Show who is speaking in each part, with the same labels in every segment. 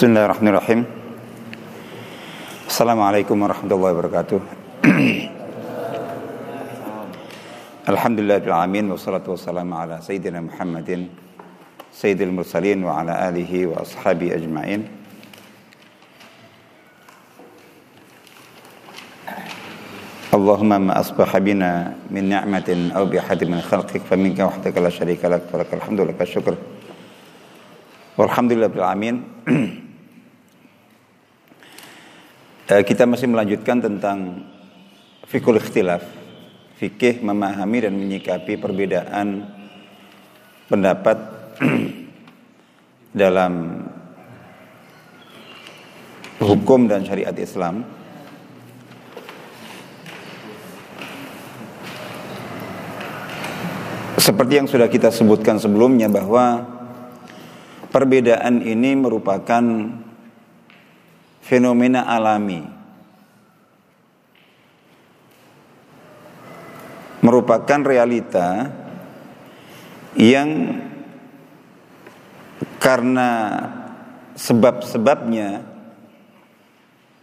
Speaker 1: بسم الله الرحمن الرحيم السلام عليكم ورحمة الله وبركاته الحمد لله رب العالمين والصلاة والسلام على سيدنا محمد سيد المرسلين وعلى آله وأصحابه أجمعين اللهم ما أصبح بنا من نعمة أو بأحد من خلقك فمنك وحدك لا شريك لك فلك الحمد لك الشكر والحمد لله رب العالمين Eh, kita masih melanjutkan tentang fikul ikhtilaf. Fikih memahami dan menyikapi perbedaan pendapat dalam hukum dan syariat Islam. Seperti yang sudah kita sebutkan sebelumnya bahwa perbedaan ini merupakan fenomena alami. Merupakan realita yang karena sebab-sebabnya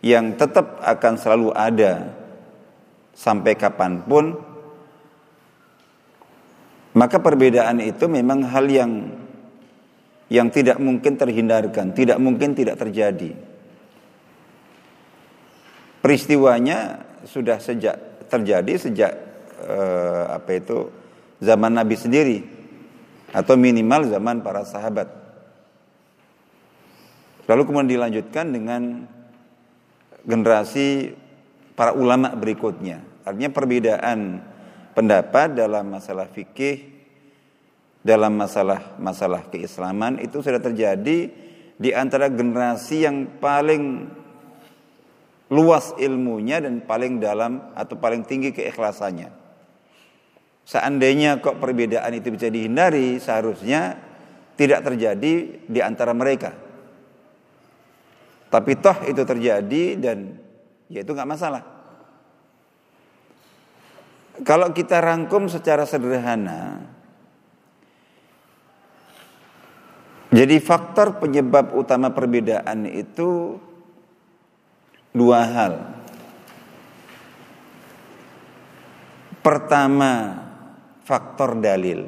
Speaker 1: yang tetap akan selalu ada sampai kapan pun maka perbedaan itu memang hal yang yang tidak mungkin terhindarkan, tidak mungkin tidak terjadi. Peristiwanya sudah sejak terjadi sejak eh, apa itu zaman Nabi sendiri atau minimal zaman para sahabat. Lalu kemudian dilanjutkan dengan generasi para ulama berikutnya. Artinya perbedaan pendapat dalam masalah fikih dalam masalah-masalah keislaman itu sudah terjadi di antara generasi yang paling luas ilmunya dan paling dalam atau paling tinggi keikhlasannya. Seandainya kok perbedaan itu bisa dihindari, seharusnya tidak terjadi di antara mereka. Tapi toh itu terjadi dan ya itu nggak masalah. Kalau kita rangkum secara sederhana, jadi faktor penyebab utama perbedaan itu dua hal. Pertama, faktor dalil.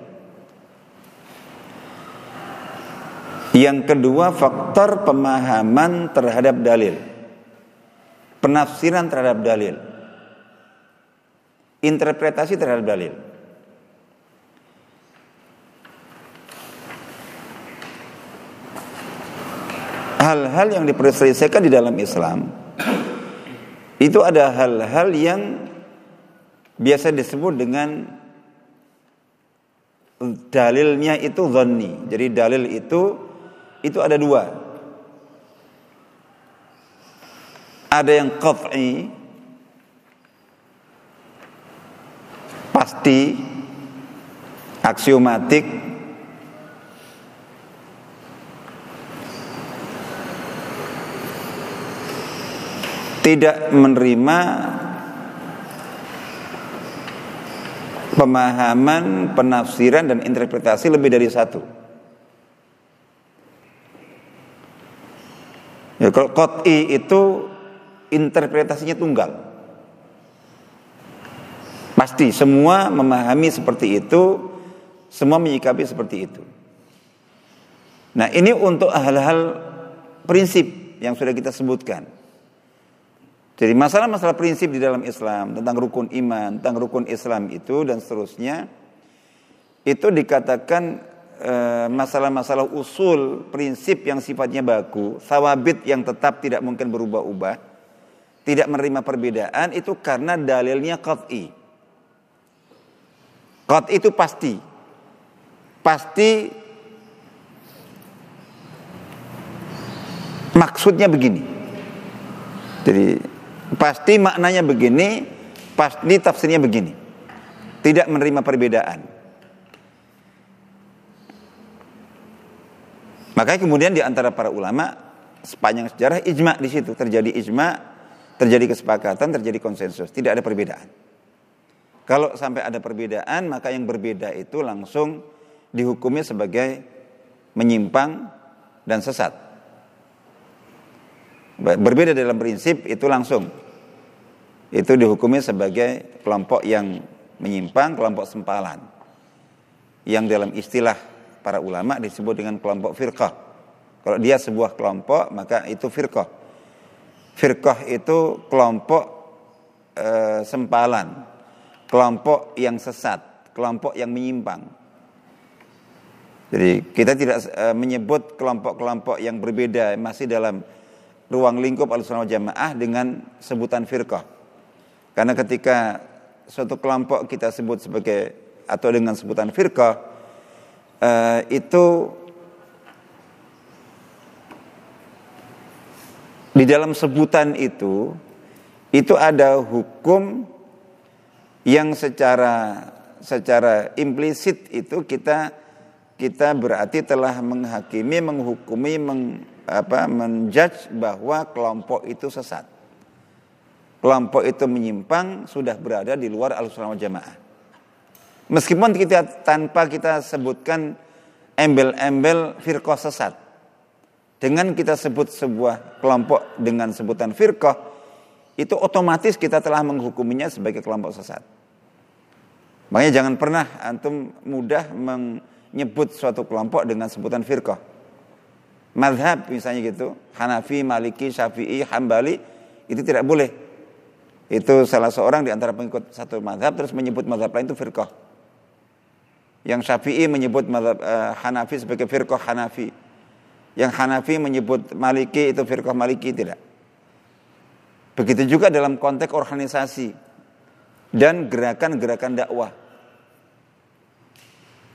Speaker 1: Yang kedua, faktor pemahaman terhadap dalil. Penafsiran terhadap dalil. Interpretasi terhadap dalil. Hal-hal yang diperselesaikan di dalam Islam itu ada hal-hal yang biasa disebut dengan dalilnya itu zonni. Jadi dalil itu itu ada dua. Ada yang qat'i pasti aksiomatik tidak menerima pemahaman, penafsiran dan interpretasi lebih dari satu. Ya, kalau kot'i itu interpretasinya tunggal. Pasti semua memahami seperti itu, semua menyikapi seperti itu. Nah ini untuk hal-hal prinsip yang sudah kita sebutkan. Jadi masalah-masalah prinsip di dalam Islam tentang rukun iman, tentang rukun Islam itu dan seterusnya itu dikatakan eh, masalah-masalah e, usul prinsip yang sifatnya baku, sawabit yang tetap tidak mungkin berubah-ubah, tidak menerima perbedaan itu karena dalilnya qat'i. Qat'i itu pasti. Pasti maksudnya begini. Jadi Pasti maknanya begini, pasti tafsirnya begini. Tidak menerima perbedaan. Makanya kemudian di antara para ulama sepanjang sejarah ijma di situ terjadi ijma, terjadi kesepakatan, terjadi konsensus, tidak ada perbedaan. Kalau sampai ada perbedaan, maka yang berbeda itu langsung dihukumnya sebagai menyimpang dan sesat. Berbeda dalam prinsip itu langsung itu dihukumi sebagai kelompok yang menyimpang, kelompok sempalan. Yang dalam istilah para ulama disebut dengan kelompok firqah. Kalau dia sebuah kelompok, maka itu firqah. Firqah itu kelompok e, sempalan, kelompok yang sesat, kelompok yang menyimpang. Jadi kita tidak e, menyebut kelompok-kelompok yang berbeda masih dalam ruang lingkup al-sunnah jamaah dengan sebutan firqah. Karena ketika suatu kelompok kita sebut sebagai atau dengan sebutan firqah uh, itu di dalam sebutan itu itu ada hukum yang secara secara implisit itu kita kita berarti telah menghakimi menghukumi meng, apa menjudge bahwa kelompok itu sesat kelompok itu menyimpang sudah berada di luar al-sunnah jamaah. Meskipun kita tanpa kita sebutkan embel-embel firqah sesat. Dengan kita sebut sebuah kelompok dengan sebutan firqah, itu otomatis kita telah menghukuminya sebagai kelompok sesat. Makanya jangan pernah antum mudah menyebut suatu kelompok dengan sebutan firqah. Madhab misalnya gitu, Hanafi, Maliki, Syafi'i, Hambali, itu tidak boleh itu salah seorang di antara pengikut satu madhab terus menyebut madhab lain itu firqah. Yang Syafi'i menyebut madhab uh, Hanafi sebagai firqah Hanafi. Yang Hanafi menyebut Maliki itu firqah Maliki tidak. Begitu juga dalam konteks organisasi dan gerakan-gerakan dakwah.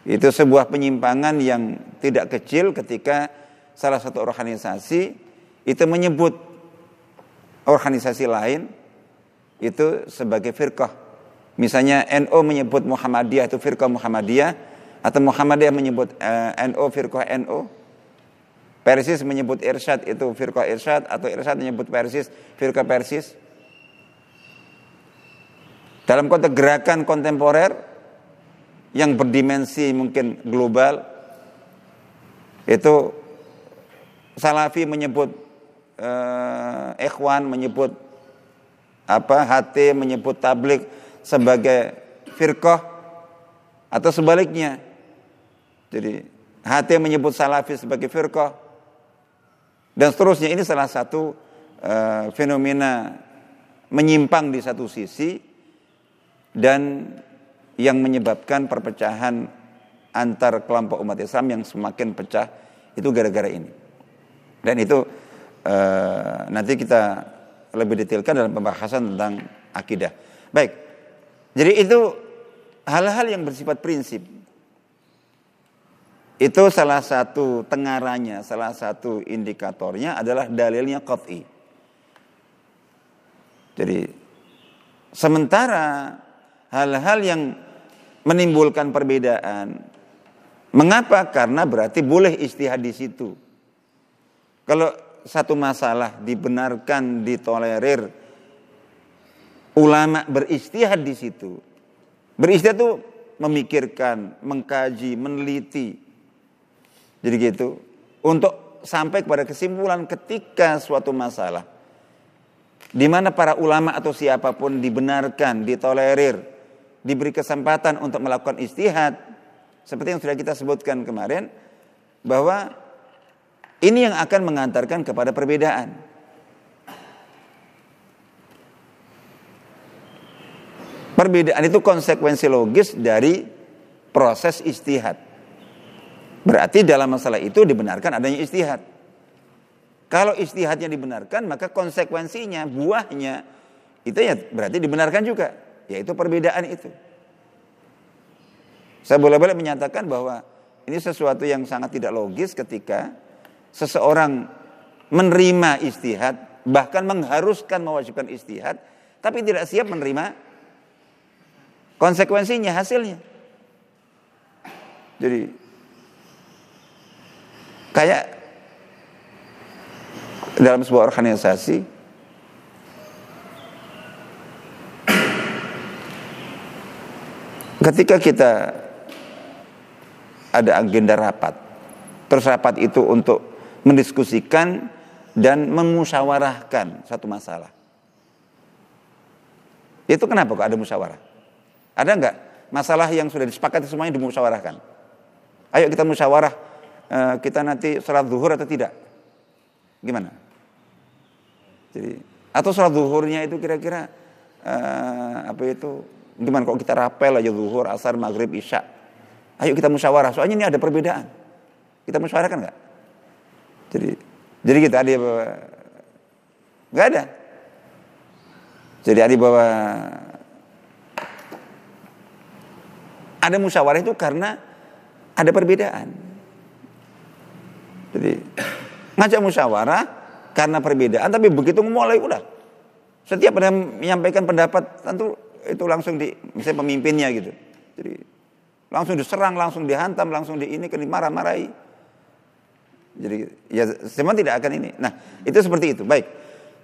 Speaker 1: Itu sebuah penyimpangan yang tidak kecil ketika salah satu organisasi itu menyebut organisasi lain itu sebagai firqah. Misalnya NO menyebut Muhammadiyah itu firqah Muhammadiyah atau Muhammadiyah menyebut uh, eh, NO firqah NO. Persis menyebut Irsyad itu firqah Irsyad atau Irsyad menyebut Persis firqah Persis. Dalam konteks gerakan kontemporer yang berdimensi mungkin global itu Salafi menyebut uh, Ikhwan menyebut apa HT menyebut tablik sebagai firqah atau sebaliknya. Jadi HT menyebut salafi sebagai firqah dan seterusnya ini salah satu uh, fenomena menyimpang di satu sisi dan yang menyebabkan perpecahan antar kelompok umat Islam yang semakin pecah itu gara-gara ini. Dan itu uh, nanti kita lebih detailkan dalam pembahasan tentang akidah. Baik. Jadi itu hal-hal yang bersifat prinsip. Itu salah satu tengaranya, salah satu indikatornya adalah dalilnya qat'i. Jadi sementara hal-hal yang menimbulkan perbedaan mengapa? Karena berarti boleh istihad di situ. Kalau satu masalah dibenarkan, ditolerir, ulama beristihad di situ. Beristihad itu memikirkan, mengkaji, meneliti. Jadi gitu. Untuk sampai kepada kesimpulan ketika suatu masalah di mana para ulama atau siapa pun dibenarkan, ditolerir, diberi kesempatan untuk melakukan istihad seperti yang sudah kita sebutkan kemarin bahwa ini yang akan mengantarkan kepada perbedaan. Perbedaan itu konsekuensi logis dari proses istihad. Berarti dalam masalah itu dibenarkan adanya istihad. Kalau istihadnya dibenarkan, maka konsekuensinya, buahnya, itu ya berarti dibenarkan juga. Yaitu perbedaan itu. Saya boleh-boleh menyatakan bahwa ini sesuatu yang sangat tidak logis ketika seseorang menerima istihad, bahkan mengharuskan mewajibkan istihad, tapi tidak siap menerima konsekuensinya, hasilnya. Jadi kayak dalam sebuah organisasi ketika kita ada agenda rapat terus rapat itu untuk mendiskusikan dan memusyawarahkan satu masalah. Itu kenapa kok ada musyawarah? Ada nggak masalah yang sudah disepakati semuanya dimusyawarahkan? Ayo kita musyawarah eh, kita nanti sholat zuhur atau tidak? Gimana? Jadi atau sholat zuhurnya itu kira-kira uh, apa itu gimana kok kita rapel aja zuhur, asar, maghrib, isya. Ayo kita musyawarah. Soalnya ini ada perbedaan. Kita musyawarahkan nggak? Jadi jadi kita ada nggak ada. Jadi ada bahwa ada musyawarah itu karena ada perbedaan. Jadi ngajak musyawarah karena perbedaan, tapi begitu mulai udah setiap ada menyampaikan pendapat tentu itu langsung di misalnya pemimpinnya gitu. Jadi langsung diserang, langsung dihantam, langsung di ini dimarah-marahi. Jadi ya semua tidak akan ini. Nah itu seperti itu. Baik.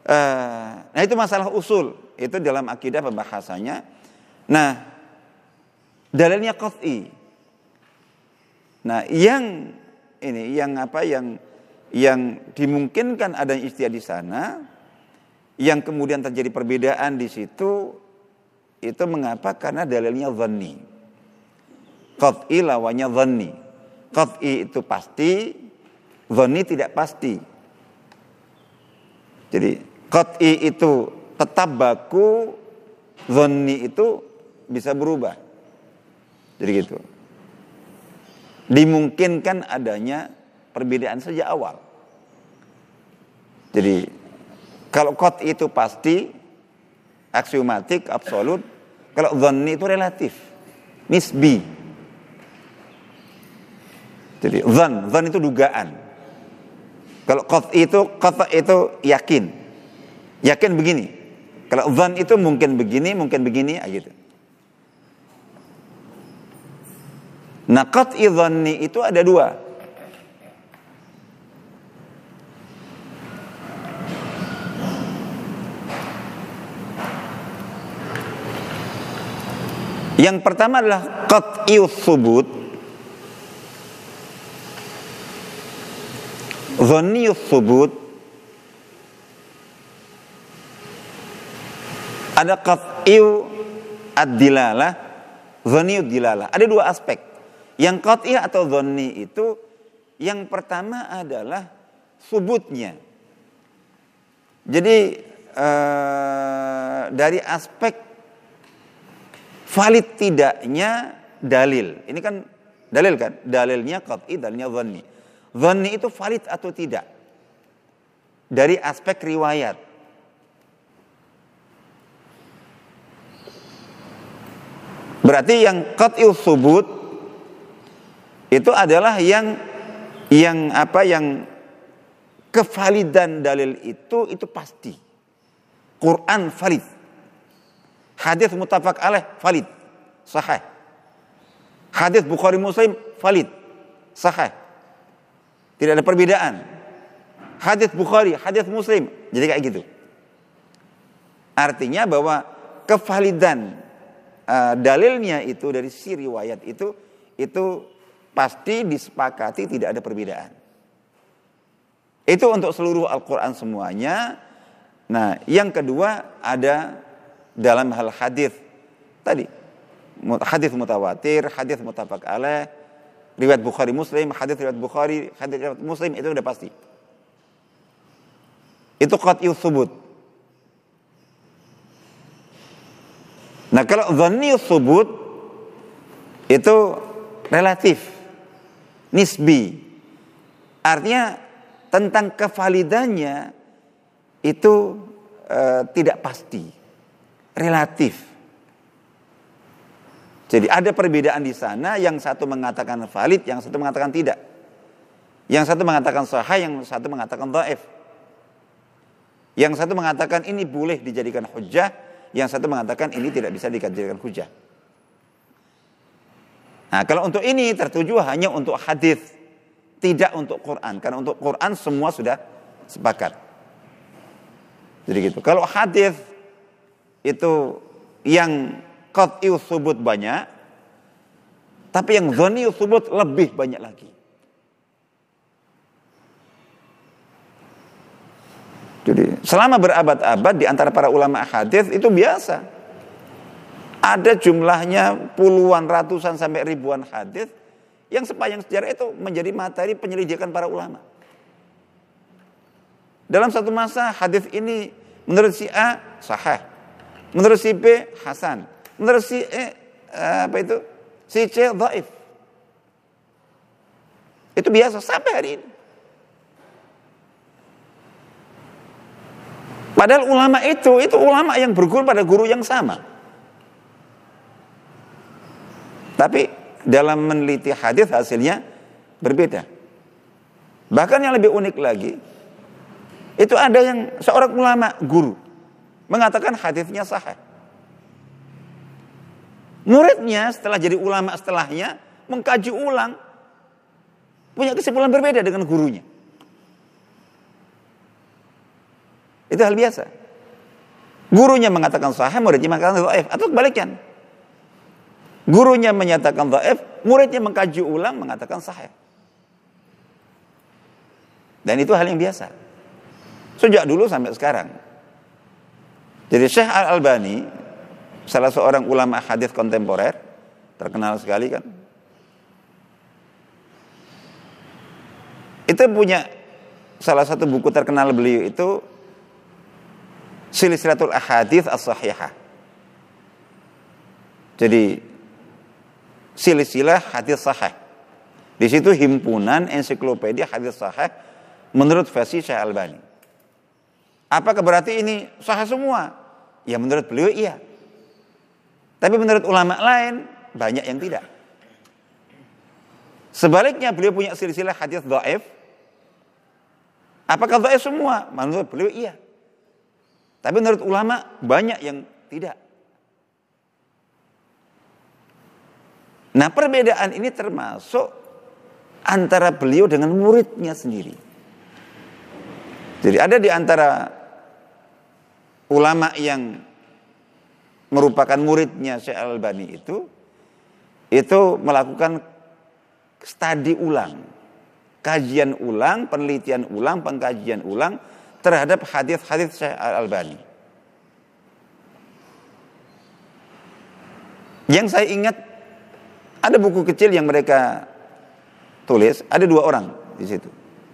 Speaker 1: Uh, nah itu masalah usul. Itu dalam akidah pembahasannya. Nah, dalilnya qat'i. Nah, yang ini yang apa yang yang dimungkinkan ada istiadat di sana yang kemudian terjadi perbedaan di situ itu mengapa? Karena dalilnya dhanni. Qat'i lawannya dhanni. Qat'i itu pasti, dhanni tidak pasti. Jadi qat'i itu tetap baku, zonni itu bisa berubah. Jadi gitu. Dimungkinkan adanya perbedaan sejak awal. Jadi kalau kot itu pasti, aksiomatik, absolut. Kalau zonni itu relatif, nisbi. Jadi zon, zon itu dugaan. Kalau kot itu, kot itu yakin. Yakin begini, kalau zan itu mungkin begini, mungkin begini, ah, gitu. Nah, qat'i dhanni itu ada dua. Yang pertama adalah qat'i thubut. Dhanni thubut Ada qat'iyu ad-dilalah, dhaniyud dilalah. Ada dua aspek. Yang qat'i atau dhani itu yang pertama adalah subutnya. Jadi eh, dari aspek valid tidaknya dalil. Ini kan dalil kan? Dalilnya qat'i, dalilnya dhani. Dhani itu valid atau tidak? Dari aspek riwayat. Berarti yang qat'il subut itu adalah yang yang apa yang kevalidan dalil itu itu pasti. Quran valid. Hadis mutafak alaih valid. Sahih. Hadis Bukhari Muslim valid. Sahih. Tidak ada perbedaan. Hadis Bukhari, hadis Muslim. Jadi kayak gitu. Artinya bahwa kevalidan uh, dalilnya itu dari si riwayat itu itu pasti disepakati tidak ada perbedaan. Itu untuk seluruh Al-Quran semuanya. Nah, yang kedua ada dalam hal hadis tadi hadis mutawatir, hadis mutafak alaih, riwayat Bukhari Muslim, hadis riwayat Bukhari, hadis riwayat Muslim itu udah pasti. Itu qat'iyus subut. Nah kalau dhanni subut itu relatif, nisbi. Artinya tentang kevalidannya itu e, tidak pasti, relatif. Jadi ada perbedaan di sana, yang satu mengatakan valid, yang satu mengatakan tidak. Yang satu mengatakan sahih, yang satu mengatakan dhaif. Yang satu mengatakan ini boleh dijadikan hujah, yang satu mengatakan ini tidak bisa dikajikan hujah. Nah, kalau untuk ini tertuju hanya untuk hadis, tidak untuk Quran. Karena untuk Quran semua sudah sepakat. Jadi gitu. Kalau hadis itu yang qat'i subut banyak, tapi yang zoni subut lebih banyak lagi. Jadi selama berabad-abad di antara para ulama hadis itu biasa. Ada jumlahnya puluhan, ratusan sampai ribuan hadis yang sepanjang sejarah itu menjadi materi penyelidikan para ulama. Dalam satu masa hadis ini menurut si A sahih, menurut si B hasan, menurut si E apa itu si C dhaif. Itu biasa sampai hari ini. Padahal ulama itu, itu ulama yang berguru pada guru yang sama. Tapi dalam meneliti hadis hasilnya berbeda. Bahkan yang lebih unik lagi, itu ada yang seorang ulama guru mengatakan hadisnya sahih. Muridnya setelah jadi ulama setelahnya mengkaji ulang punya kesimpulan berbeda dengan gurunya. Itu hal biasa. Gurunya mengatakan sahih, muridnya mengatakan dhaif atau kebalikan. Gurunya menyatakan dhaif, muridnya mengkaji ulang mengatakan sahih. Dan itu hal yang biasa. Sejak dulu sampai sekarang. Jadi Syekh Al-Albani salah seorang ulama hadis kontemporer terkenal sekali kan. Itu punya salah satu buku terkenal beliau itu silsilatul ahadith as-sahihah. Jadi silsilah hadis sahih. Di situ himpunan ensiklopedia hadis sahih menurut versi Syekh Albani. Apakah berarti ini sahih semua? Ya menurut beliau iya. Tapi menurut ulama lain banyak yang tidak. Sebaliknya beliau punya silsilah hadis dhaif. Apakah dhaif semua? Menurut beliau iya. Tapi menurut ulama banyak yang tidak. Nah perbedaan ini termasuk antara beliau dengan muridnya sendiri. Jadi ada di antara ulama yang merupakan muridnya Syekh Al-Albani itu itu melakukan studi ulang, kajian ulang, penelitian ulang, pengkajian ulang terhadap hadis-hadis Syekh Al-Albani. Yang saya ingat ada buku kecil yang mereka tulis, ada dua orang di situ.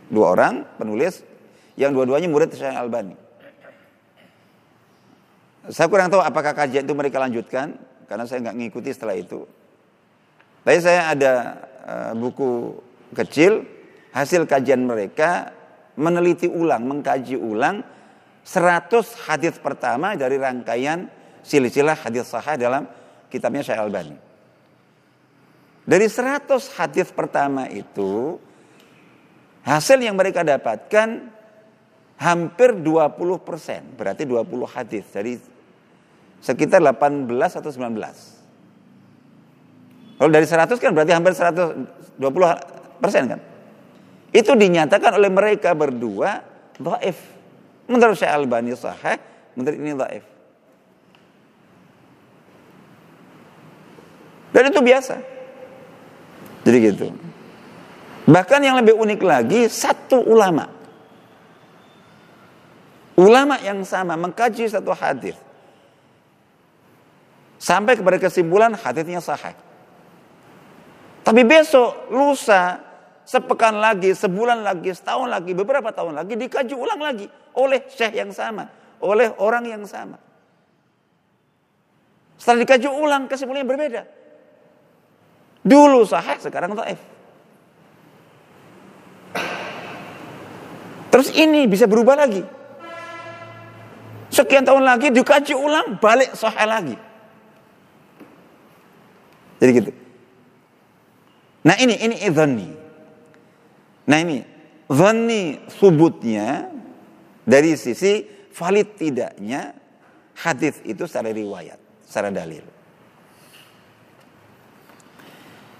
Speaker 1: Dua orang penulis yang dua-duanya murid Syekh Al-Albani. Saya kurang tahu apakah kajian itu mereka lanjutkan karena saya nggak ngikuti setelah itu. Tapi saya ada uh, buku kecil hasil kajian mereka meneliti ulang, mengkaji ulang 100 hadis pertama dari rangkaian silsilah hadis sahih dalam kitabnya Syekh Albani. Dari 100 hadis pertama itu hasil yang mereka dapatkan hampir 20 persen, berarti 20 hadis dari sekitar 18 atau 19. Kalau dari 100 kan berarti hampir 120 persen kan? Itu dinyatakan oleh mereka berdua dhaif. Menurut Syekh Albani sahih, menurut ini dhaif. Dan itu biasa. Jadi gitu. Bahkan yang lebih unik lagi, satu ulama. Ulama yang sama mengkaji satu hadis. Sampai kepada kesimpulan hadisnya sahih. Tapi besok, lusa, sepekan lagi, sebulan lagi, setahun lagi, beberapa tahun lagi dikaji ulang lagi oleh syekh yang sama, oleh orang yang sama. Setelah dikaji ulang kesimpulannya berbeda. Dulu sahih, sekarang taif. Terus ini bisa berubah lagi. Sekian tahun lagi dikaji ulang, balik sahih lagi. Jadi gitu. Nah ini, ini idhani. Nah ini, Zani subutnya dari sisi valid tidaknya hadis itu secara riwayat, secara dalil.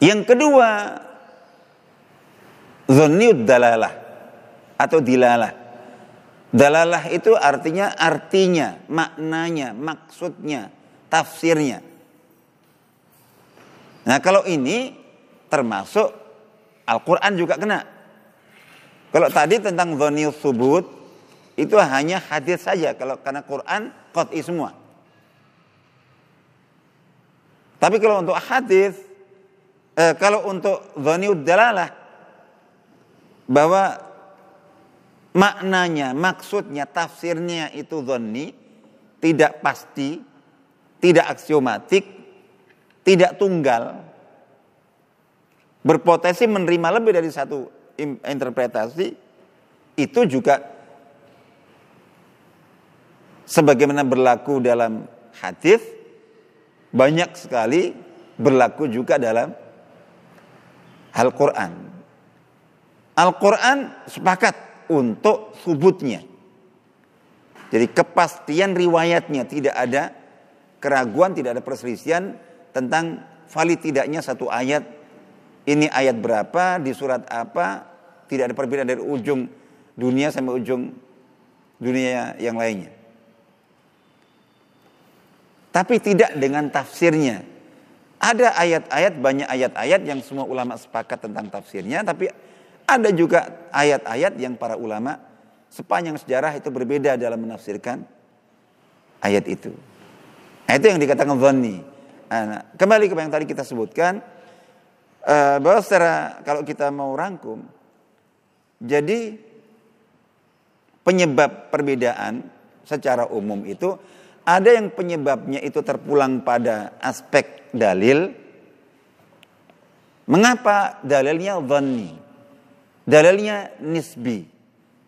Speaker 1: Yang kedua, Zaniud dalalah atau dilalah. Dalalah itu artinya artinya, maknanya, maksudnya, tafsirnya. Nah kalau ini termasuk Al-Quran juga kena. Kalau tadi tentang dhani subut, itu hanya hadis saja kalau karena Quran qat'i semua. Tapi kalau untuk hadis eh, kalau untuk dhaniud dalalah bahwa maknanya, maksudnya, tafsirnya itu dhani tidak pasti, tidak aksiomatik, tidak tunggal, berpotensi menerima lebih dari satu interpretasi, itu juga sebagaimana berlaku dalam hadis banyak sekali berlaku juga dalam Al-Quran. Al-Quran sepakat untuk subutnya. Jadi kepastian riwayatnya tidak ada keraguan, tidak ada perselisihan tentang valid tidaknya satu ayat ini ayat berapa, di surat apa, tidak ada perbedaan dari ujung dunia sampai ujung dunia yang lainnya. Tapi tidak dengan tafsirnya. Ada ayat-ayat, banyak ayat-ayat yang semua ulama sepakat tentang tafsirnya, tapi ada juga ayat-ayat yang para ulama sepanjang sejarah itu berbeda dalam menafsirkan ayat itu. Nah, itu yang dikatakan dhanni. Nah, kembali ke yang tadi kita sebutkan, uh, bahwa secara kalau kita mau rangkum, jadi penyebab perbedaan secara umum itu ada yang penyebabnya itu terpulang pada aspek dalil. Mengapa dalilnya dhanni? Dalilnya nisbi.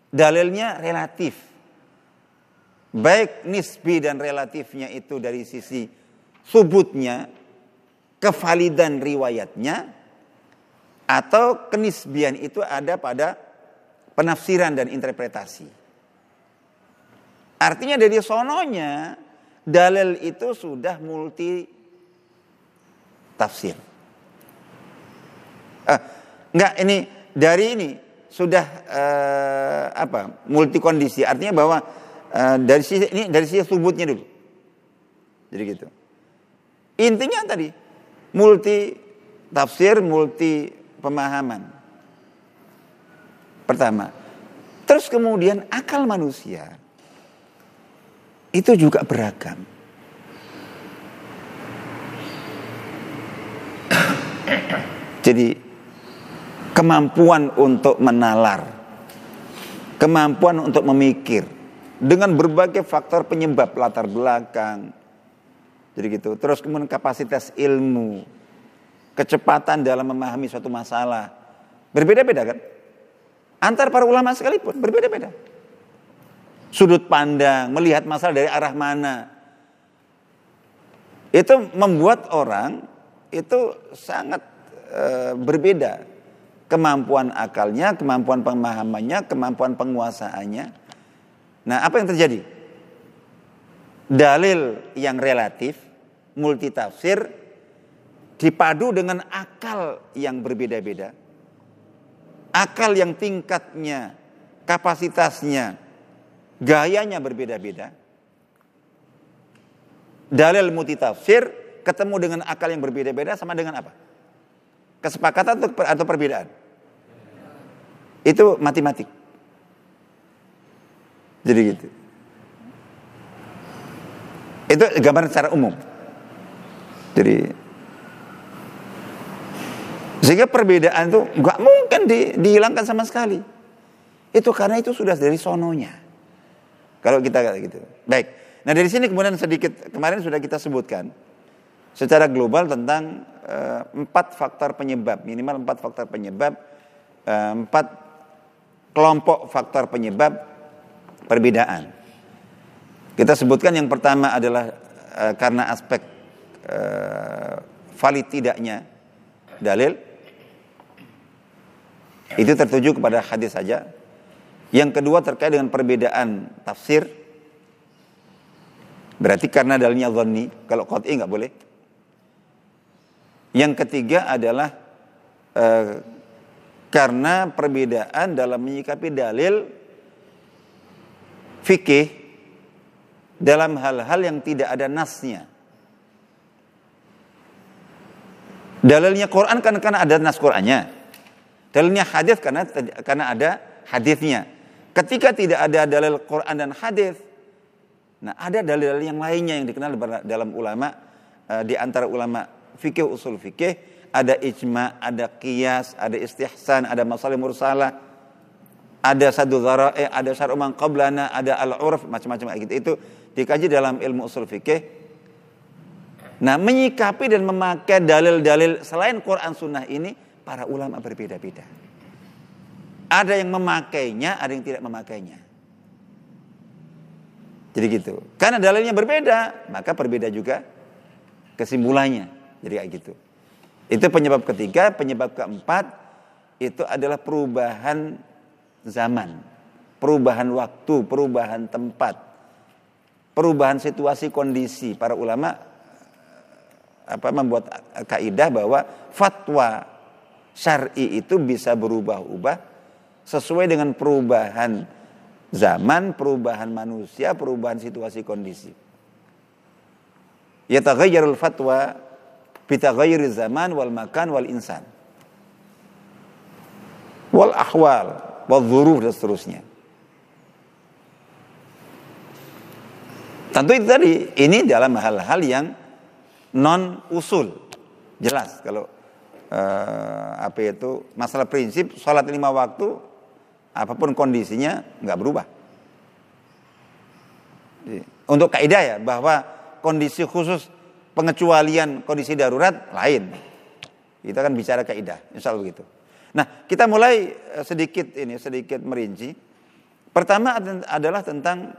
Speaker 1: Dalilnya relatif. Baik nisbi dan relatifnya itu dari sisi subutnya, kevalidan riwayatnya, atau kenisbian itu ada pada penafsiran dan interpretasi. Artinya dari sononya dalil itu sudah multi tafsir. Eh, enggak ini dari ini sudah eh, apa multi kondisi artinya bahwa eh, dari sisi ini dari sisi subutnya dulu. Jadi gitu. Intinya tadi multi tafsir, multi pemahaman. Pertama. Terus kemudian akal manusia itu juga beragam. Jadi kemampuan untuk menalar, kemampuan untuk memikir dengan berbagai faktor penyebab latar belakang. Jadi gitu. Terus kemudian kapasitas ilmu, kecepatan dalam memahami suatu masalah. Berbeda-beda kan? Antar para ulama sekalipun berbeda-beda. Sudut pandang, melihat masalah dari arah mana. Itu membuat orang itu sangat e, berbeda. Kemampuan akalnya, kemampuan pemahamannya, kemampuan penguasaannya. Nah apa yang terjadi? Dalil yang relatif, multitafsir, dipadu dengan akal yang berbeda-beda. Akal yang tingkatnya, kapasitasnya, gayanya berbeda-beda. Dalil multitafsir ketemu dengan akal yang berbeda-beda sama dengan apa? Kesepakatan atau perbedaan? Itu matematik. Jadi gitu. Itu gambaran secara umum. Jadi sehingga perbedaan itu nggak mungkin di, dihilangkan sama sekali. Itu karena itu sudah dari sononya. Kalau kita gitu. Baik. Nah dari sini kemudian sedikit kemarin sudah kita sebutkan secara global tentang uh, empat faktor penyebab minimal empat faktor penyebab uh, empat kelompok faktor penyebab perbedaan. Kita sebutkan yang pertama adalah uh, karena aspek uh, valid tidaknya dalil itu tertuju kepada hadis saja. Yang kedua terkait dengan perbedaan tafsir. Berarti karena dalilnya zonni. Kalau qat'i nggak boleh. Yang ketiga adalah eh, karena perbedaan dalam menyikapi dalil fikih dalam hal-hal yang tidak ada nasnya. Dalilnya Quran kan karena ada nas Qurannya. Dalilnya hadis karena karena ada hadisnya. ketika tidak ada dalil Quran dan hadis, nah ada dalil-dalil yang lainnya yang dikenal dalam ulama eh, di antara ulama fikih usul fikih ada ijma, ada qiyas, ada istihsan, ada masalah mursalah, ada sadu dhara'i, ada syar'u qablana, ada al-urf, macam-macam kayak gitu. Itu dikaji dalam ilmu usul fikih. Nah, menyikapi dan memakai dalil-dalil selain Quran Sunnah ini, para ulama berbeda-beda. Ada yang memakainya, ada yang tidak memakainya. Jadi gitu. Karena dalilnya berbeda, maka berbeda juga kesimpulannya. Jadi kayak gitu. Itu penyebab ketiga, penyebab keempat itu adalah perubahan zaman, perubahan waktu, perubahan tempat, perubahan situasi kondisi. Para ulama apa membuat kaidah bahwa fatwa syar'i itu bisa berubah-ubah sesuai dengan perubahan zaman, perubahan manusia, perubahan situasi kondisi. Yataghayyarul fatwa bitaghayyuri zaman wal makan wal insan. Wal ahwal, wal dhuruf dan seterusnya. Tentu itu tadi, ini dalam hal-hal yang non usul. Jelas kalau uh, apa itu masalah prinsip sholat lima waktu apa pun kondisinya nggak berubah. Untuk kaidah ya bahwa kondisi khusus pengecualian kondisi darurat lain. Kita kan bicara kaidah, insya Allah begitu. Nah, kita mulai eh, sedikit ini, sedikit merinci. Pertama adalah tentang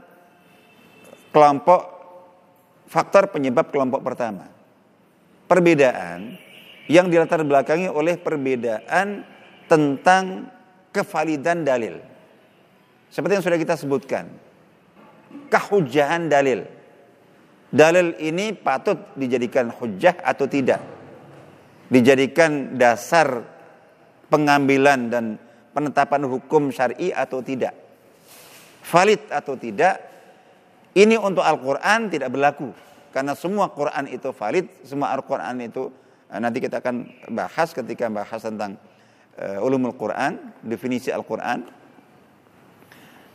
Speaker 1: kelompok faktor penyebab kelompok pertama. Perbedaan yang dilatar belakangi oleh perbedaan tentang kevalidan dalil. Seperti yang sudah kita sebutkan. Kehujahan dalil dalil ini patut dijadikan hujah atau tidak. Dijadikan dasar pengambilan dan penetapan hukum syar'i atau tidak. Valid atau tidak. Ini untuk Al-Quran tidak berlaku. Karena semua Quran itu valid, semua Al-Quran itu eh, nanti kita akan bahas ketika bahas tentang uh, ulumul Quran, definisi Al-Quran.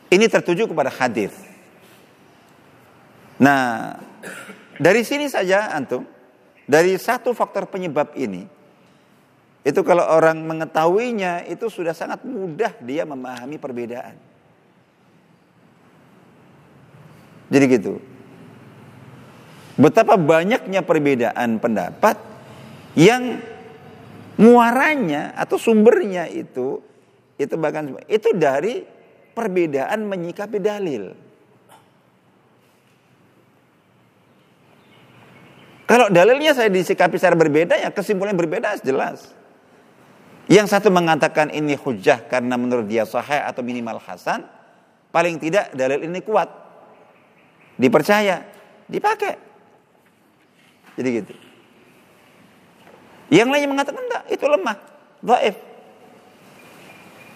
Speaker 1: Ini tertuju kepada hadis. Nah, dari sini saja antum, dari satu faktor penyebab ini, itu kalau orang mengetahuinya itu sudah sangat mudah dia memahami perbedaan. Jadi gitu. Betapa banyaknya perbedaan pendapat yang muaranya atau sumbernya itu itu bahkan itu dari perbedaan menyikapi dalil. Kalau dalilnya saya disikapi secara berbeda, ya kesimpulan yang berbeda jelas. Yang satu mengatakan ini hujah karena menurut dia sahih atau minimal hasan, paling tidak dalil ini kuat. Dipercaya, dipakai. Jadi gitu. Yang lainnya mengatakan enggak, itu lemah, dhaif.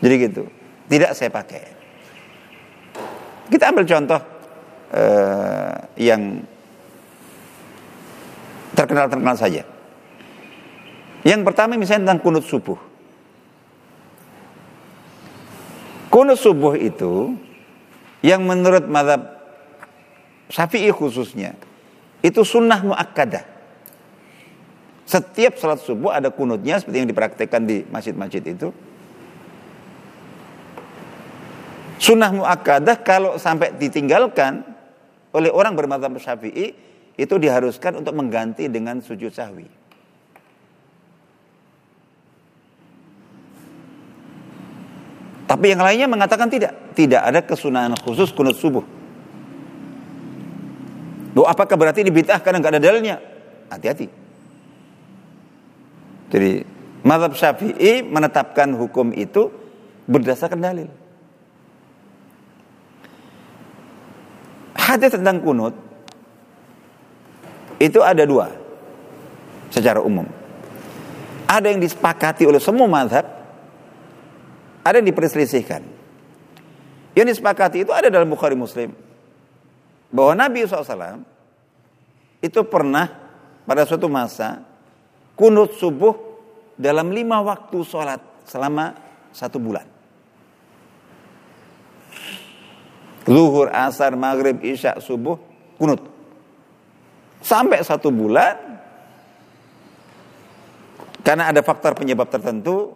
Speaker 1: Jadi gitu. Tidak saya pakai. Kita ambil contoh uh, yang terkenal-terkenal saja. Yang pertama misalnya tentang kunut subuh. Kunut subuh itu yang menurut madhab syafi'i khususnya itu sunnah muakkadah. Setiap salat subuh ada kunutnya seperti yang dipraktekkan di masjid-masjid itu. Sunnah muakkadah kalau sampai ditinggalkan oleh orang bermadhab syafi'i itu diharuskan untuk mengganti dengan sujud sahwi. Tapi yang lainnya mengatakan tidak. Tidak ada kesunahan khusus kunut subuh. Loh, apakah berarti ini bid'ah karena nggak ada dalilnya? Hati-hati. Jadi, madhab syafi'i menetapkan hukum itu berdasarkan dalil. Hadis tentang kunut itu ada dua secara umum. Ada yang disepakati oleh semua mazhab, ada yang diperselisihkan. Yang disepakati itu ada dalam Bukhari Muslim. Bahwa Nabi SAW itu pernah pada suatu masa kunut subuh dalam lima waktu sholat selama satu bulan. Zuhur, asar, maghrib, isya, subuh, kunut. Sampai satu bulan, karena ada faktor penyebab tertentu,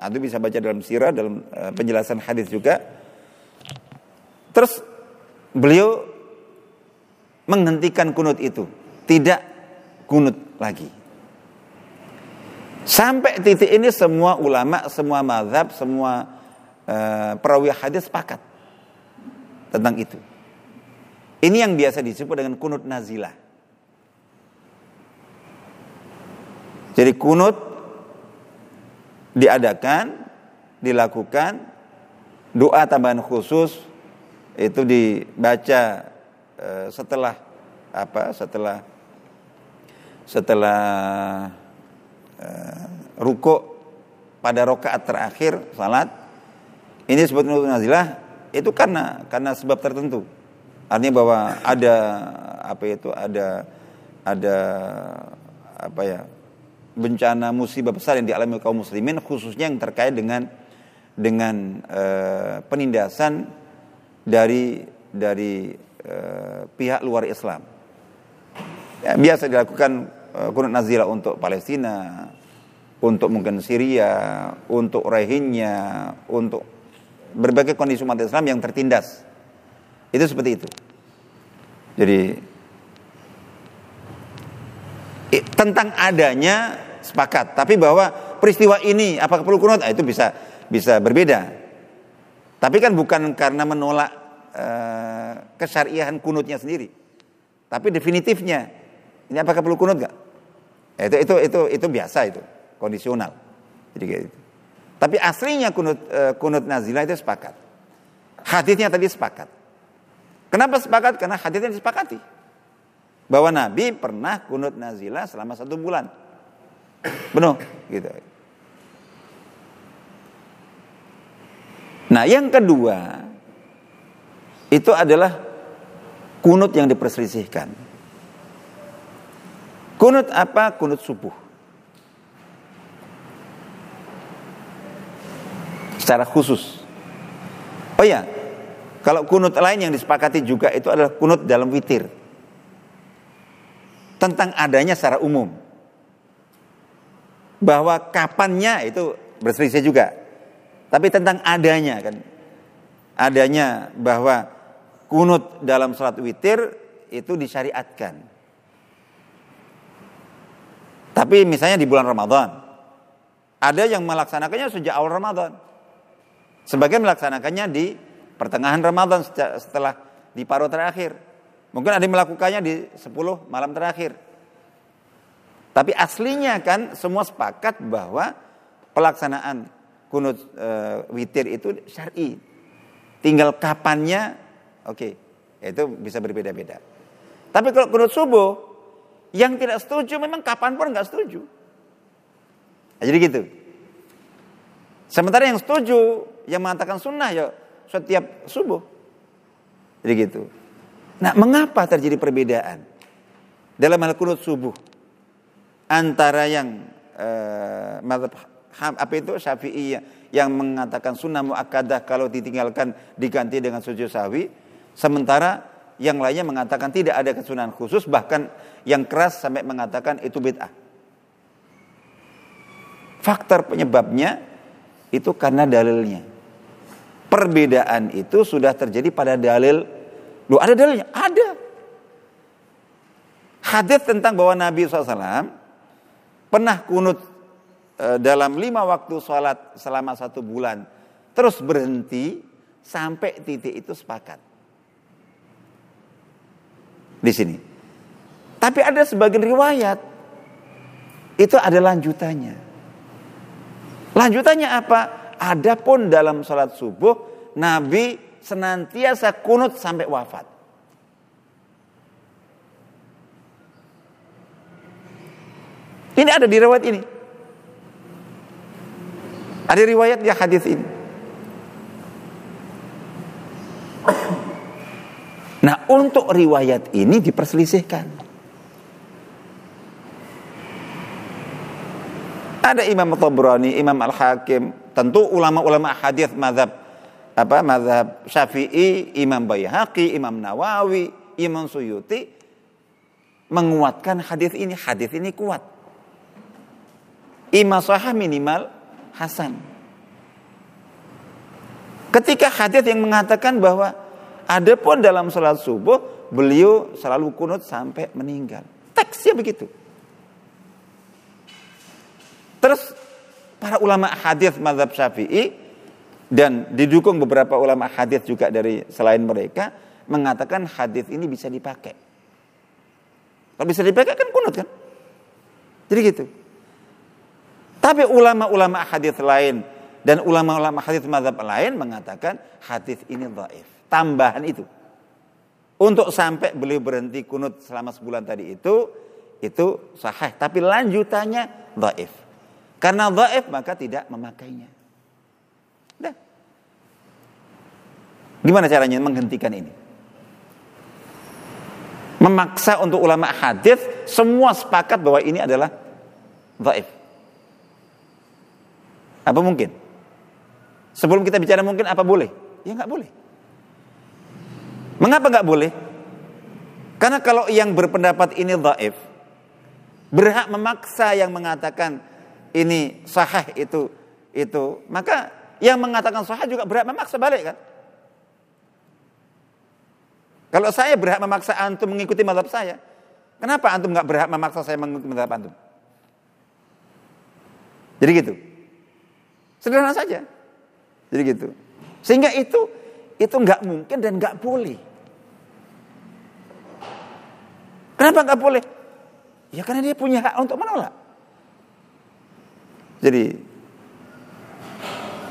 Speaker 1: itu bisa baca dalam sirah, dalam uh, penjelasan hadis juga. Terus beliau menghentikan kunut itu, tidak kunut lagi. Sampai titik ini semua ulama, semua mazhab, semua uh, perawi hadis sepakat tentang itu. Ini yang biasa disebut dengan kunut nazilah. Jadi kunut diadakan, dilakukan, doa tambahan khusus itu dibaca uh, setelah apa? Setelah setelah ruko pada rokaat terakhir salat ini disebut nurul nazilah itu karena karena sebab tertentu. Artinya bahwa ada apa itu ada ada apa ya bencana musibah besar yang dialami kaum muslimin khususnya yang terkait dengan dengan uh, penindasan dari dari uh, pihak luar Islam. Ya, biasa dilakukan kunut nazilah untuk Palestina untuk mungkin Syria, untuk Rohingya, untuk berbagai kondisi umat Islam yang tertindas. Itu seperti itu. Jadi tentang adanya sepakat, tapi bahwa peristiwa ini apakah perlu kunut, nah, itu bisa bisa berbeda. Tapi kan bukan karena menolak uh, kesyariahan kunutnya sendiri, tapi definitifnya ini apakah perlu kunut nggak? Itu itu itu itu biasa itu kondisional. Jadi kayak gitu. Tapi aslinya kunut uh, kunut nazilah itu sepakat. Hadisnya tadi sepakat. Kenapa sepakat? Karena hadisnya disepakati. Bahwa Nabi pernah kunut nazilah selama satu bulan. Benar, gitu. Nah, yang kedua itu adalah kunut yang diperselisihkan. Kunut apa? Kunut subuh. secara khusus. Oh ya, kalau kunut lain yang disepakati juga itu adalah kunut dalam witir. Tentang adanya secara umum. Bahwa kapannya itu berselisih juga. Tapi tentang adanya kan. Adanya bahwa kunut dalam salat witir itu disyariatkan. Tapi misalnya di bulan Ramadan. Ada yang melaksanakannya sejak awal Ramadan. Sebagian melaksanakannya di pertengahan Ramadan setelah di paruh terakhir. Mungkin ada yang melakukannya di 10 malam terakhir. Tapi aslinya kan semua sepakat bahwa pelaksanaan kunut e, witir itu syar'i. Tinggal kapannya, oke, okay, itu bisa berbeda-beda. Tapi kalau kunut subuh, yang tidak setuju memang kapan pun nggak setuju. Nah, jadi gitu. Sementara yang setuju, yang mengatakan sunnah ya setiap subuh. Jadi gitu. Nah, mengapa terjadi perbedaan dalam hal kunut subuh antara yang eh, apa itu Syafi'i yang mengatakan sunnah muakkadah kalau ditinggalkan diganti dengan sujud sahwi, sementara yang lainnya mengatakan tidak ada kesunahan khusus bahkan yang keras sampai mengatakan itu bid'ah. Faktor penyebabnya itu karena dalilnya perbedaan itu sudah terjadi pada dalil. Lu ada dalilnya? Ada. Hadis tentang bahwa Nabi SAW pernah kunut e, dalam lima waktu sholat selama satu bulan. Terus berhenti sampai titik itu sepakat. Di sini. Tapi ada sebagian riwayat itu ada lanjutannya. Lanjutannya apa? Adapun dalam sholat subuh, Nabi senantiasa kunut sampai wafat. Ini ada di riwayat ini. Ada riwayat di hadis ini. Nah, untuk riwayat ini diperselisihkan. Ada Imam Tabrani, Imam Al-Hakim, tentu ulama-ulama hadis mazhab apa mazhab Syafi'i, Imam Baihaqi, Imam Nawawi, Imam Suyuti menguatkan hadis ini. Hadis ini kuat. Imam sahah minimal hasan. Ketika hadis yang mengatakan bahwa ada pun dalam salat subuh beliau selalu kunut sampai meninggal. Teksnya begitu. Terus para ulama hadis mazhab Syafi'i dan didukung beberapa ulama hadis juga dari selain mereka mengatakan hadis ini bisa dipakai. Kalau bisa dipakai kan kunut kan? Jadi gitu. Tapi ulama-ulama hadis lain dan ulama-ulama hadis mazhab lain mengatakan hadis ini dhaif. Tambahan itu. Untuk sampai beliau berhenti kunut selama sebulan tadi itu itu sahih, tapi lanjutannya dhaif. Karena dhaif maka tidak memakainya. Nah. Gimana caranya menghentikan ini? Memaksa untuk ulama hadis semua sepakat bahwa ini adalah dhaif. Apa mungkin? Sebelum kita bicara mungkin apa boleh? Ya nggak boleh. Mengapa nggak boleh? Karena kalau yang berpendapat ini dhaif, berhak memaksa yang mengatakan ini sahih itu itu, maka yang mengatakan sahih juga berhak memaksa balik kan? Kalau saya berhak memaksa antum mengikuti madhab saya, kenapa antum nggak berhak memaksa saya mengikuti madhab antum? Jadi gitu. Sederhana saja. Jadi gitu. Sehingga itu itu nggak mungkin dan nggak boleh. Kenapa nggak boleh? Ya karena dia punya hak untuk menolak. Jadi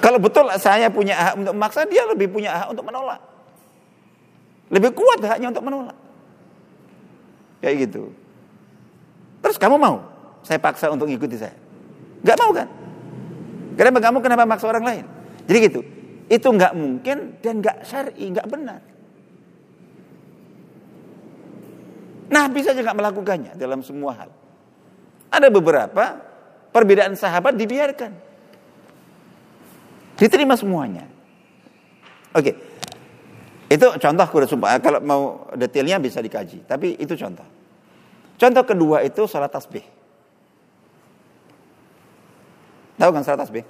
Speaker 1: kalau betul saya punya hak untuk memaksa, dia lebih punya hak untuk menolak. Lebih kuat haknya untuk menolak. Kayak gitu. Terus kamu mau? Saya paksa untuk ikuti saya. Gak mau kan? Kenapa kamu kenapa maksa orang lain? Jadi gitu. Itu nggak mungkin dan nggak syar'i, nggak benar. Nah bisa juga melakukannya dalam semua hal. Ada beberapa perbedaan sahabat dibiarkan. Diterima semuanya. Oke. Itu contoh kuda sumpah. Kalau mau detailnya bisa dikaji. Tapi itu contoh. Contoh kedua itu salat tasbih. Tahu kan salat tasbih?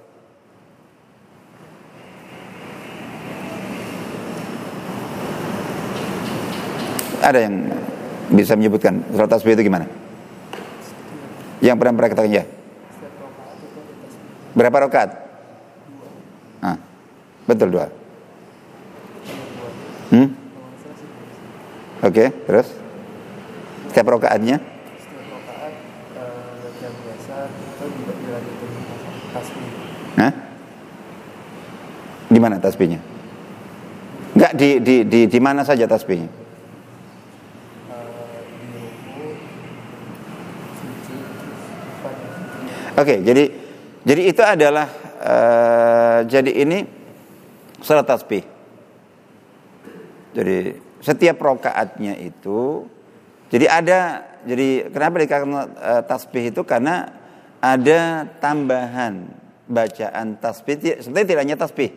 Speaker 1: Ada yang bisa menyebutkan salat tasbih itu gimana? Yang pernah pernah katakan ya. Berapa rakaat? Ah, betul dua. Hmm? Oke, okay, terus? Setiap rokaatnya? Tasbih. Hah? Di mana tasbihnya? Enggak di di di di mana saja tasbihnya? Oke, jadi jadi itu adalah uh, jadi ini surat tasbih. Jadi setiap rokaatnya itu jadi ada jadi kenapa dikatakan uh, tasbih itu karena ada tambahan bacaan tasbih sebenarnya tidak hanya tasbih.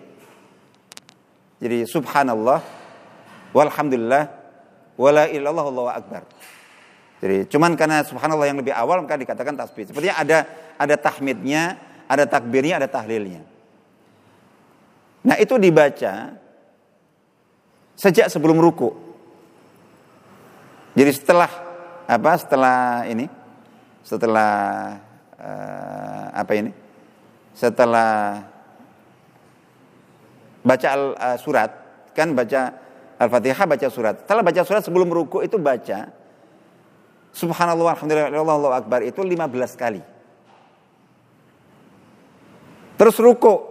Speaker 1: Jadi subhanallah walhamdulillah wala ilallah Allahu akbar. Jadi cuman karena subhanallah yang lebih awal maka dikatakan tasbih. Sepertinya ada ada tahmidnya, ada takbirnya, ada tahlilnya. Nah, itu dibaca sejak sebelum ruku. Jadi setelah apa? Setelah ini, setelah uh, apa ini? Setelah baca al, uh, surat, kan baca Al-Fatihah baca surat. Setelah baca surat sebelum ruku itu baca Subhanallah alhamdulillah Allahu akbar itu 15 kali. Terus ruku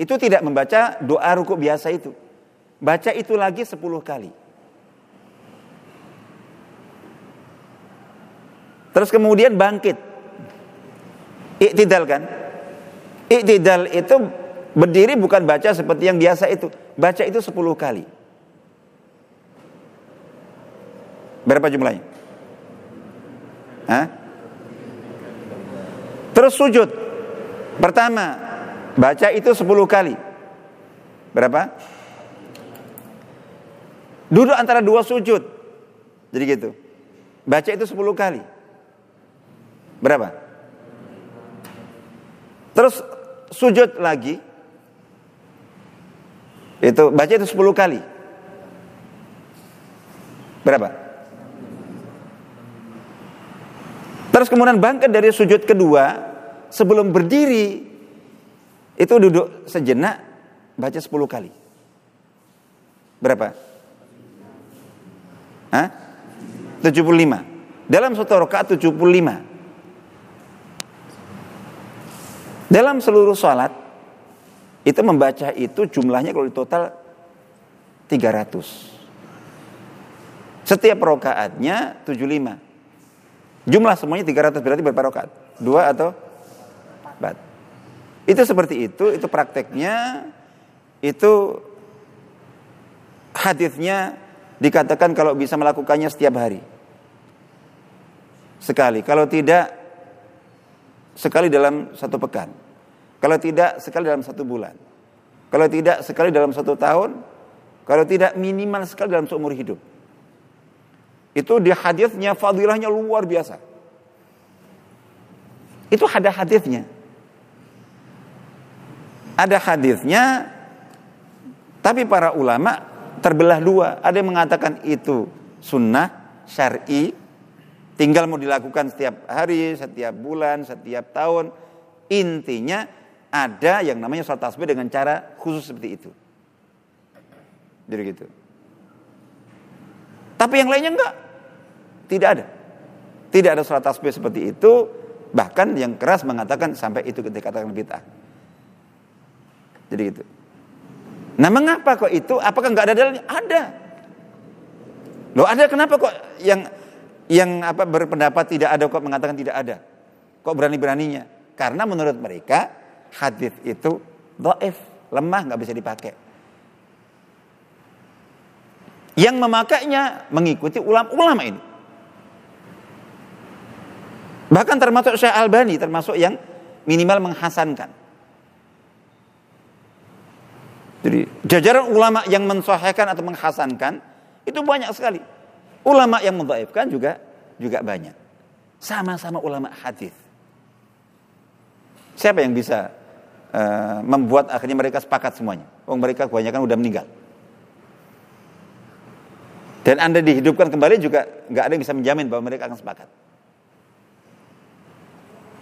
Speaker 1: itu tidak membaca doa ruku biasa itu. Baca itu lagi 10 kali. Terus kemudian bangkit. Iktidal kan? Iktidal itu berdiri bukan baca seperti yang biasa itu. Baca itu 10 kali. Berapa jumlahnya? Hah? Terus sujud. Pertama, baca itu 10 kali. Berapa? Duduk antara dua sujud. Jadi gitu. Baca itu 10 kali. Berapa? Terus sujud lagi. Itu baca itu 10 kali. Berapa? Terus kemudian bangkit dari sujud kedua sebelum berdiri itu duduk sejenak baca 10 kali. Berapa? Hah? 75. Dalam satu rakaat 75. Dalam seluruh sholat itu membaca itu jumlahnya kalau di total 300. Setiap rokaatnya 75. Jumlah semuanya 300 berarti berapa rokaat? Dua atau? Itu seperti itu, itu prakteknya, itu hadisnya dikatakan kalau bisa melakukannya setiap hari. Sekali, kalau tidak sekali dalam satu pekan. Kalau tidak sekali dalam satu bulan. Kalau tidak sekali dalam satu tahun. Kalau tidak minimal sekali dalam seumur hidup. Itu di hadisnya fadilahnya luar biasa. Itu ada hadisnya. Ada hadisnya tapi para ulama terbelah dua. Ada yang mengatakan itu sunnah syar'i, tinggal mau dilakukan setiap hari, setiap bulan, setiap tahun. Intinya ada yang namanya sholat tasbih dengan cara khusus seperti itu. Jadi gitu. Tapi yang lainnya enggak. Tidak ada. Tidak ada sholat tasbih seperti itu. Bahkan yang keras mengatakan sampai itu dikatakan bid'ah. Jadi gitu. Nah mengapa kok itu? Apakah nggak ada dalilnya? Ada. Loh ada kenapa kok yang yang apa berpendapat tidak ada kok mengatakan tidak ada? Kok berani-beraninya? Karena menurut mereka hadis itu doif, lemah nggak bisa dipakai. Yang memakainya mengikuti ulama-ulama ini. Bahkan termasuk Syekh Albani termasuk yang minimal menghasankan. Jadi jajaran ulama yang mensahihkan atau menghasankan itu banyak sekali. Ulama yang mendhaifkan juga juga banyak. Sama-sama ulama hadis. Siapa yang bisa uh, membuat akhirnya mereka sepakat semuanya? Oh mereka kebanyakan udah meninggal. Dan anda dihidupkan kembali juga nggak ada yang bisa menjamin bahwa mereka akan sepakat.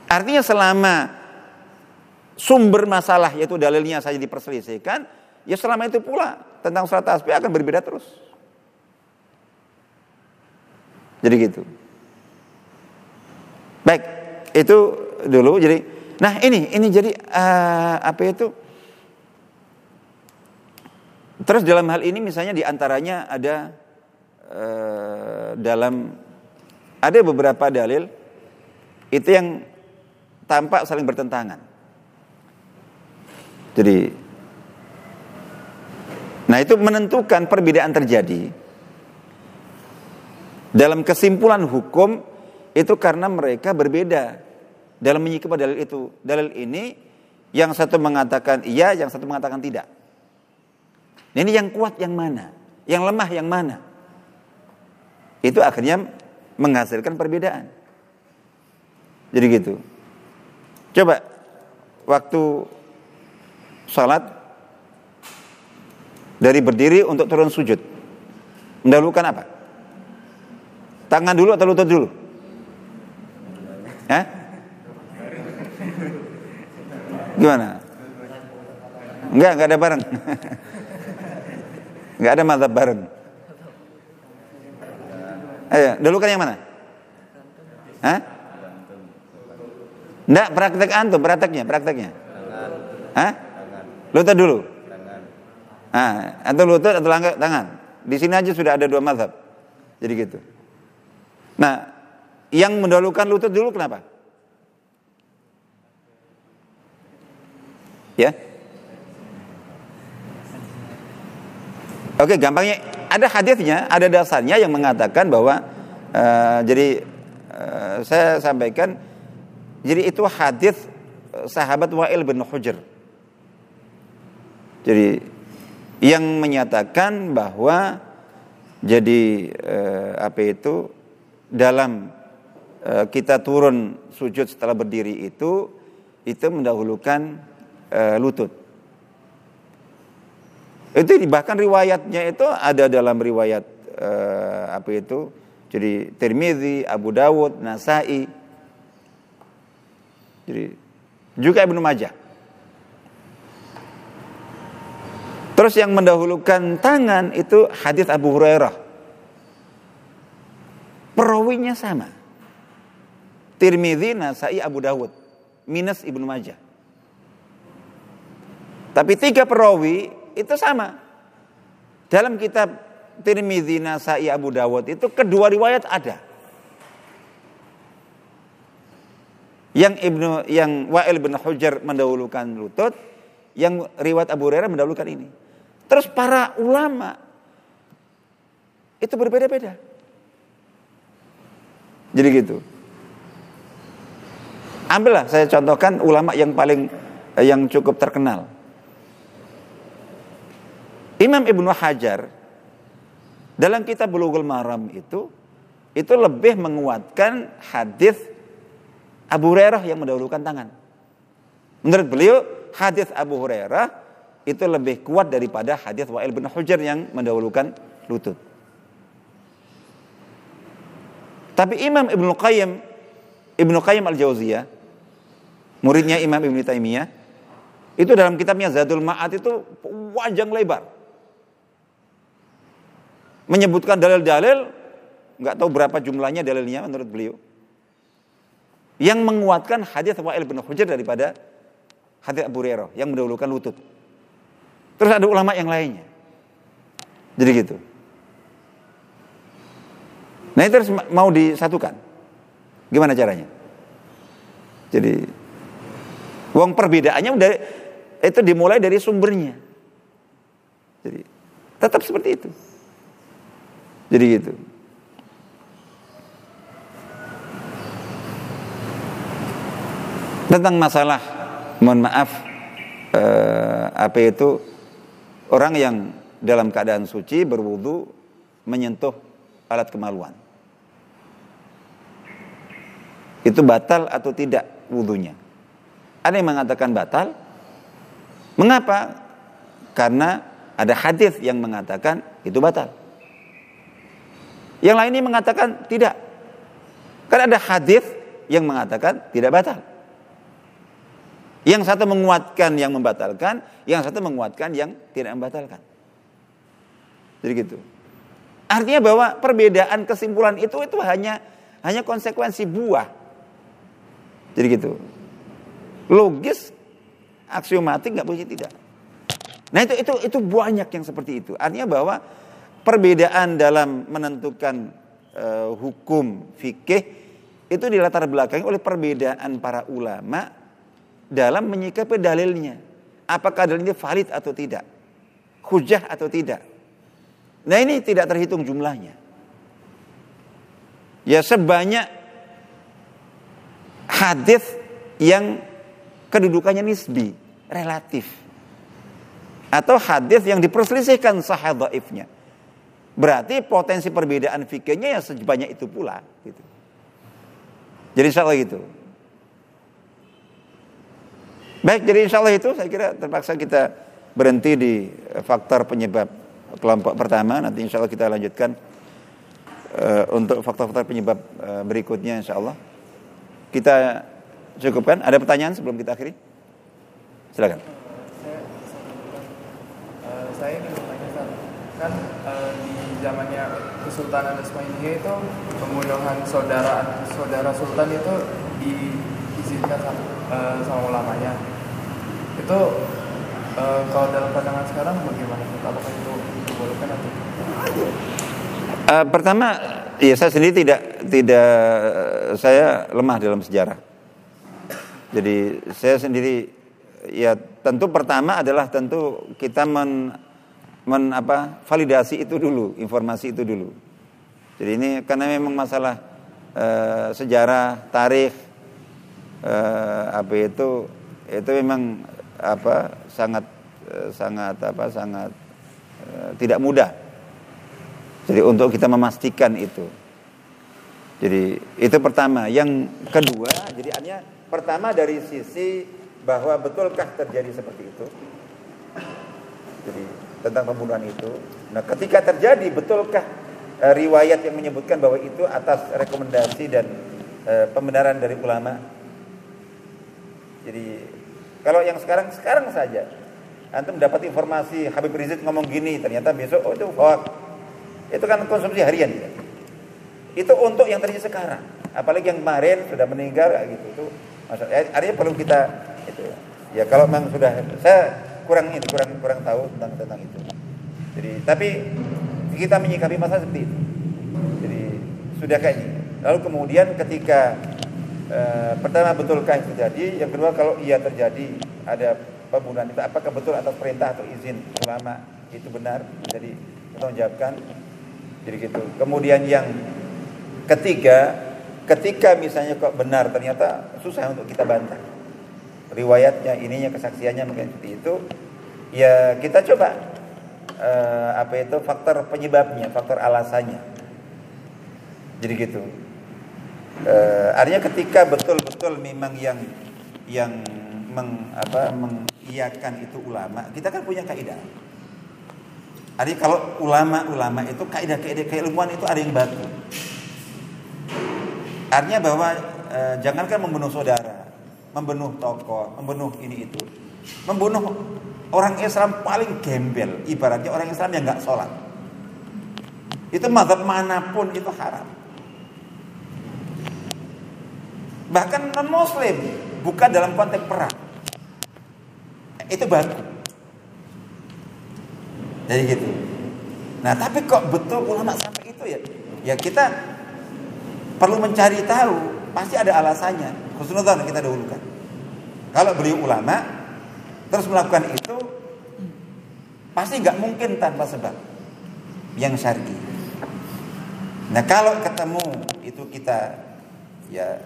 Speaker 1: Artinya selama sumber masalah yaitu dalilnya saja diperselisihkan, Ya selama itu pula tentang surat tasbih akan berbeda terus. Jadi gitu. Baik, itu dulu. Jadi, nah ini ini jadi uh, apa itu? Terus dalam hal ini misalnya di antaranya ada uh, dalam ada beberapa dalil itu yang tampak saling bertentangan. Jadi Nah itu menentukan perbedaan terjadi. Dalam kesimpulan hukum itu karena mereka berbeda dalam menyikapi dalil itu. Dalil ini yang satu mengatakan iya, yang satu mengatakan tidak. Nah, ini yang kuat yang mana? Yang lemah yang mana? Itu akhirnya menghasilkan perbedaan. Jadi gitu. Coba waktu sholat dari berdiri untuk turun sujud. Mendahulukan apa? Tangan dulu atau lutut dulu? Hah? Gimana? Enggak, enggak ada bareng. enggak ada mazhab bareng. Ayo, dahulukan yang mana? Hah? Enggak, praktek antum, prakteknya, prakteknya. Hah? Lutut dulu. Nah, atau lutut atau langkah tangan. Di sini aja sudah ada dua mazhab. Jadi gitu. Nah, yang mendahulukan lutut dulu kenapa? Ya. Oke, gampangnya ada hadisnya, ada dasarnya yang mengatakan bahwa uh, jadi uh, saya sampaikan jadi itu hadis sahabat Wa'il bin Hujr. Jadi yang menyatakan bahwa Jadi eh, apa itu dalam eh, kita turun sujud setelah berdiri itu itu mendahulukan eh, lutut. Itu bahkan riwayatnya itu ada dalam riwayat eh, apa itu jadi Tirmidzi, Abu Dawud, Nasai. Jadi juga Ibnu Majah. Terus yang mendahulukan tangan itu hadis Abu Hurairah. Perawinya sama. Tirmidzi, Nasai, Abu Dawud. Minus Ibnu Majah. Tapi tiga perawi itu sama. Dalam kitab Tirmidzi, Nasai, Abu Dawud itu kedua riwayat ada. Yang Ibnu yang Wa'il bin Hujar mendahulukan lutut, yang riwayat Abu Hurairah mendahulukan ini. Terus para ulama itu berbeda-beda. Jadi gitu. Ambillah saya contohkan ulama yang paling eh, yang cukup terkenal. Imam Ibnu Hajar dalam kitab Bulughul Maram itu itu lebih menguatkan hadis Abu Hurairah yang mendahulukan tangan. Menurut beliau hadis Abu Hurairah itu lebih kuat daripada hadis Wa'il bin Hujar yang mendahulukan lutut. Tapi Imam Ibnu Qayyim Ibnu Qayyim Al-Jauziyah muridnya Imam Ibnu Taimiyah itu dalam kitabnya Zadul Ma'ad itu wajang lebar menyebutkan dalil-dalil nggak tahu berapa jumlahnya dalilnya menurut beliau yang menguatkan hadis Wa'il bin Hujar daripada hadis Abu Hurairah yang mendahulukan lutut. Terus ada ulama yang lainnya. Jadi gitu. Nah itu harus mau disatukan. Gimana caranya? Jadi uang perbedaannya udah itu dimulai dari sumbernya. Jadi tetap seperti itu. Jadi gitu. Tentang masalah mohon maaf eh, apa itu Orang yang dalam keadaan suci berwudu menyentuh alat kemaluan. Itu batal atau tidak wudhunya? Ada yang mengatakan batal. Mengapa? Karena ada hadis yang mengatakan itu batal. Yang lain ini mengatakan tidak. Karena ada hadis yang mengatakan tidak batal. Yang satu menguatkan yang membatalkan, yang satu menguatkan yang tidak membatalkan. Jadi gitu. Artinya bahwa perbedaan kesimpulan itu itu hanya hanya konsekuensi buah. Jadi gitu. Logis, aksiomatik nggak boleh tidak. Nah itu itu itu banyak yang seperti itu. Artinya bahwa perbedaan dalam menentukan uh, hukum fikih itu dilatar belakangi oleh perbedaan para ulama dalam menyikapi dalilnya. Apakah dalilnya valid atau tidak? Hujah atau tidak? Nah ini tidak terhitung jumlahnya. Ya sebanyak hadis yang kedudukannya nisbi, relatif. Atau hadis yang diperselisihkan sahih dhaifnya. Berarti potensi perbedaan fikirnya ya sebanyak itu pula. Gitu. Jadi insya Allah gitu. Baik, jadi insya Allah itu saya kira terpaksa kita berhenti di faktor penyebab kelompok pertama. Nanti insya Allah kita lanjutkan uh, untuk faktor-faktor penyebab uh, berikutnya insya Allah. Kita cukupkan. Ada pertanyaan sebelum kita akhiri? Silakan.
Speaker 2: Saya, ingin bertanya kan di zamannya Kesultanan Utsmaniyah itu pembunuhan saudara saudara sultan itu diizinkan sama, uh, sama ulamanya itu uh, kalau dalam pandangan sekarang bagaimana? Apakah itu dibolehkan atau
Speaker 1: uh, pertama ya saya sendiri tidak tidak saya lemah dalam sejarah. Jadi saya sendiri ya tentu pertama adalah tentu kita men, men apa validasi itu dulu, informasi itu dulu. Jadi ini karena memang masalah uh, sejarah, tarikh uh, apa itu itu memang apa sangat eh, sangat apa sangat uh, tidak mudah. Jadi untuk kita memastikan itu. Jadi itu pertama. Yang kedua, jadi artinya pertama dari sisi bahwa betulkah terjadi seperti itu. Jadi tentang pembunuhan itu. Nah, ketika terjadi betulkah e, riwayat yang menyebutkan bahwa itu atas rekomendasi dan e, pembenaran dari ulama? Jadi kalau yang sekarang sekarang saja antum dapat informasi Habib Rizik ngomong gini, ternyata besok oh itu hoax. Itu kan konsumsi harian ya. Itu untuk yang terjadi sekarang. Apalagi yang kemarin sudah meninggal gitu itu maksudnya eh, artinya perlu kita itu ya. Kalau memang sudah saya kurang ini kurang kurang tahu tentang tentang itu. Jadi tapi kita menyikapi masalah seperti itu. Jadi sudah kayak ini. Lalu kemudian ketika e, pertama betulkah itu terjadi, yang kedua kalau iya terjadi ada pembunuhan itu apakah betul atas perintah atau izin ulama itu benar? Jadi kita menjawabkan. Jadi gitu. Kemudian yang Ketiga, ketika misalnya kok benar ternyata susah untuk kita bantah. Riwayatnya, ininya, kesaksiannya mungkin itu. Ya kita coba uh, apa itu faktor penyebabnya, faktor alasannya. Jadi gitu. Uh, artinya ketika betul-betul memang yang yang meng, apa, mengiyakan itu ulama, kita kan punya kaidah. Artinya kalau ulama-ulama itu kaidah-kaidah keilmuan itu ada yang baku. Artinya bahwa e, jangankan membunuh saudara, membunuh tokoh, membunuh ini itu, membunuh orang Islam paling gembel, ibaratnya orang Islam yang nggak sholat. Itu mazhab mana pun itu haram. Bahkan non Muslim, bukan dalam konteks perang. Itu baku. Jadi gitu. Nah tapi kok betul ulama sampai itu ya? Ya kita perlu mencari tahu, pasti ada alasannya. Khusnudzan kita dahulukan. Kalau beliau ulama terus melakukan itu pasti nggak mungkin tanpa sebab yang syar'i. Nah kalau ketemu itu kita ya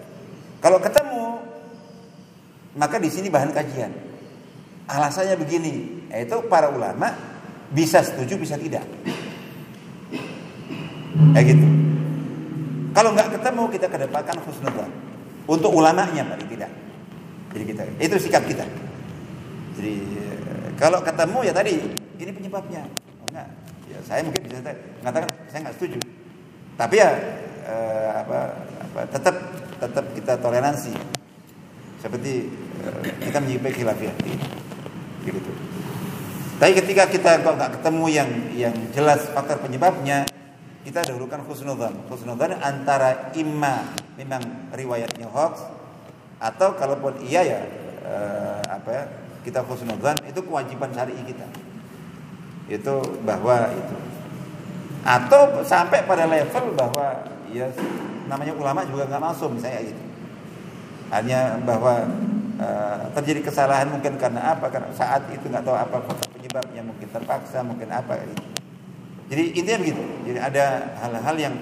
Speaker 1: kalau ketemu maka di sini bahan kajian. Alasannya begini, yaitu para ulama bisa setuju bisa tidak. Kayak gitu. Kalau nggak ketemu kita kedepankan husnudzon. Untuk ulamanya paling tidak. Jadi kita itu sikap kita. Jadi kalau ketemu ya tadi ini penyebabnya. Oh, enggak. Ya saya mungkin bisa mengatakan saya nggak setuju. Tapi ya eh, apa, apa tetap tetap kita toleransi. Seperti eh, kita menyikapi khilafiyah. Gitu. Tapi ketika kita kok nggak ketemu yang yang jelas faktor penyebabnya, kita dahulukan khusnudzan. Khusnudzan antara imma memang riwayatnya hoax atau kalaupun iya ya eh, apa ya kita khusnudzan itu kewajiban syar'i kita. Itu bahwa itu atau sampai pada level bahwa ya namanya ulama juga nggak masuk misalnya itu. Hanya bahwa uh, terjadi kesalahan mungkin karena apa? Karena saat itu nggak tahu apa penyebabnya, mungkin terpaksa, mungkin apa gitu. Jadi intinya begitu. Jadi ada hal-hal yang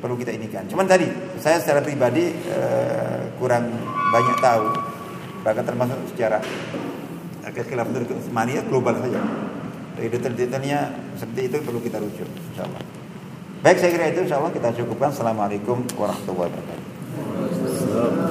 Speaker 1: perlu kita inikan. Cuman tadi saya secara pribadi uh, kurang banyak tahu, bahkan termasuk secara kekhilafan Utsmaniyah global saja. Detail-detailnya seperti itu perlu kita rujuk, insyaallah. Baik saya kira itu insya Allah kita cukupkan. Assalamualaikum warahmatullahi wabarakatuh.